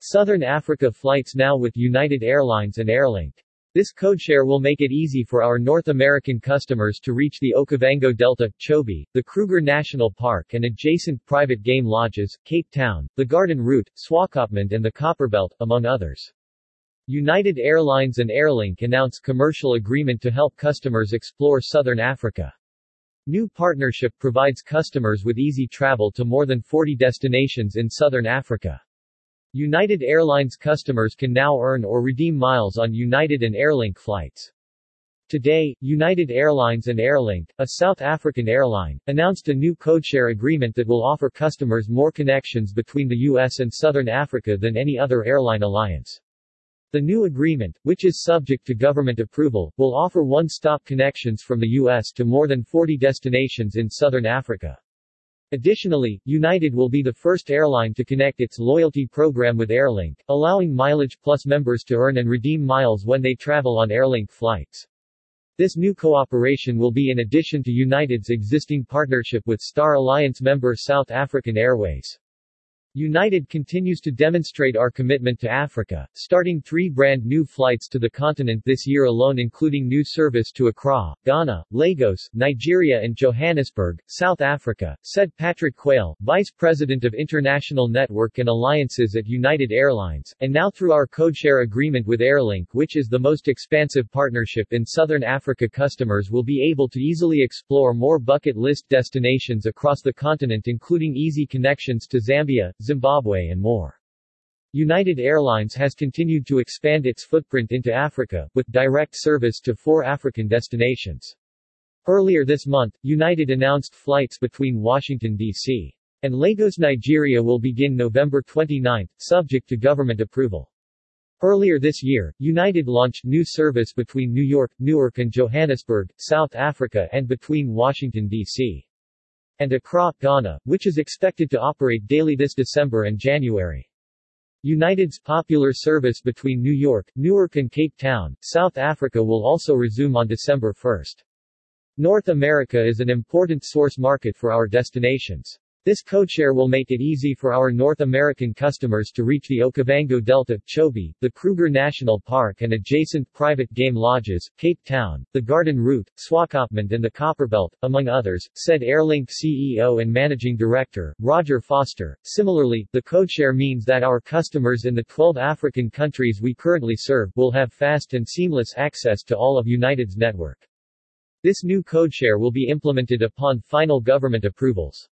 Southern Africa flights now with United Airlines and Airlink. This codeshare will make it easy for our North American customers to reach the Okavango Delta, Chobe, the Kruger National Park and adjacent private game lodges, Cape Town, the Garden Route, Swakopmund and the Copperbelt, among others. United Airlines and Airlink announce commercial agreement to help customers explore Southern Africa. New partnership provides customers with easy travel to more than 40 destinations in Southern Africa. United Airlines customers can now earn or redeem miles on United and Airlink flights. Today, United Airlines and Airlink, a South African airline, announced a new codeshare agreement that will offer customers more connections between the U.S. and Southern Africa than any other airline alliance. The new agreement, which is subject to government approval, will offer one-stop connections from the U.S. to more than 40 destinations in southern Africa. Additionally, United will be the first airline to connect its loyalty program with Airlink, allowing Mileage Plus members to earn and redeem miles when they travel on Airlink flights. This new cooperation will be in addition to United's existing partnership with Star Alliance member South African Airways. United continues to demonstrate our commitment to Africa, starting three brand new flights to the continent this year alone including new service to Accra, Ghana, Lagos, Nigeria and Johannesburg, South Africa, said Patrick Quayle, Vice President of International Network and Alliances at United Airlines, and now through our codeshare agreement with Airlink which is the most expansive partnership in Southern Africa customers will be able to easily explore more bucket list destinations across the continent including easy connections to Zambia, Zimbabwe and more. United Airlines has continued to expand its footprint into Africa, with direct service to four African destinations. Earlier this month, United announced flights between Washington, D.C. and Lagos, Nigeria will begin November 29, subject to government approval. Earlier this year, United launched new service between New York, Newark and Johannesburg, South Africa and between Washington, D.C and Accra, Ghana, which is expected to operate daily this December and January. United's popular service between New York, Newark and Cape Town, South Africa will also resume on December 1. North America is an important source market for our destinations. This codeshare will make it easy for our North American customers to reach the Okavango Delta, Chobe, the Kruger National Park and adjacent private game lodges, Cape Town, the Garden Route, Swakopmund and the Copperbelt, among others, said Airlink CEO and Managing Director, Roger Foster. Similarly, the codeshare means that our customers in the 12 African countries we currently serve will have fast and seamless access to all of United's network. This new codeshare will be implemented upon final government approvals.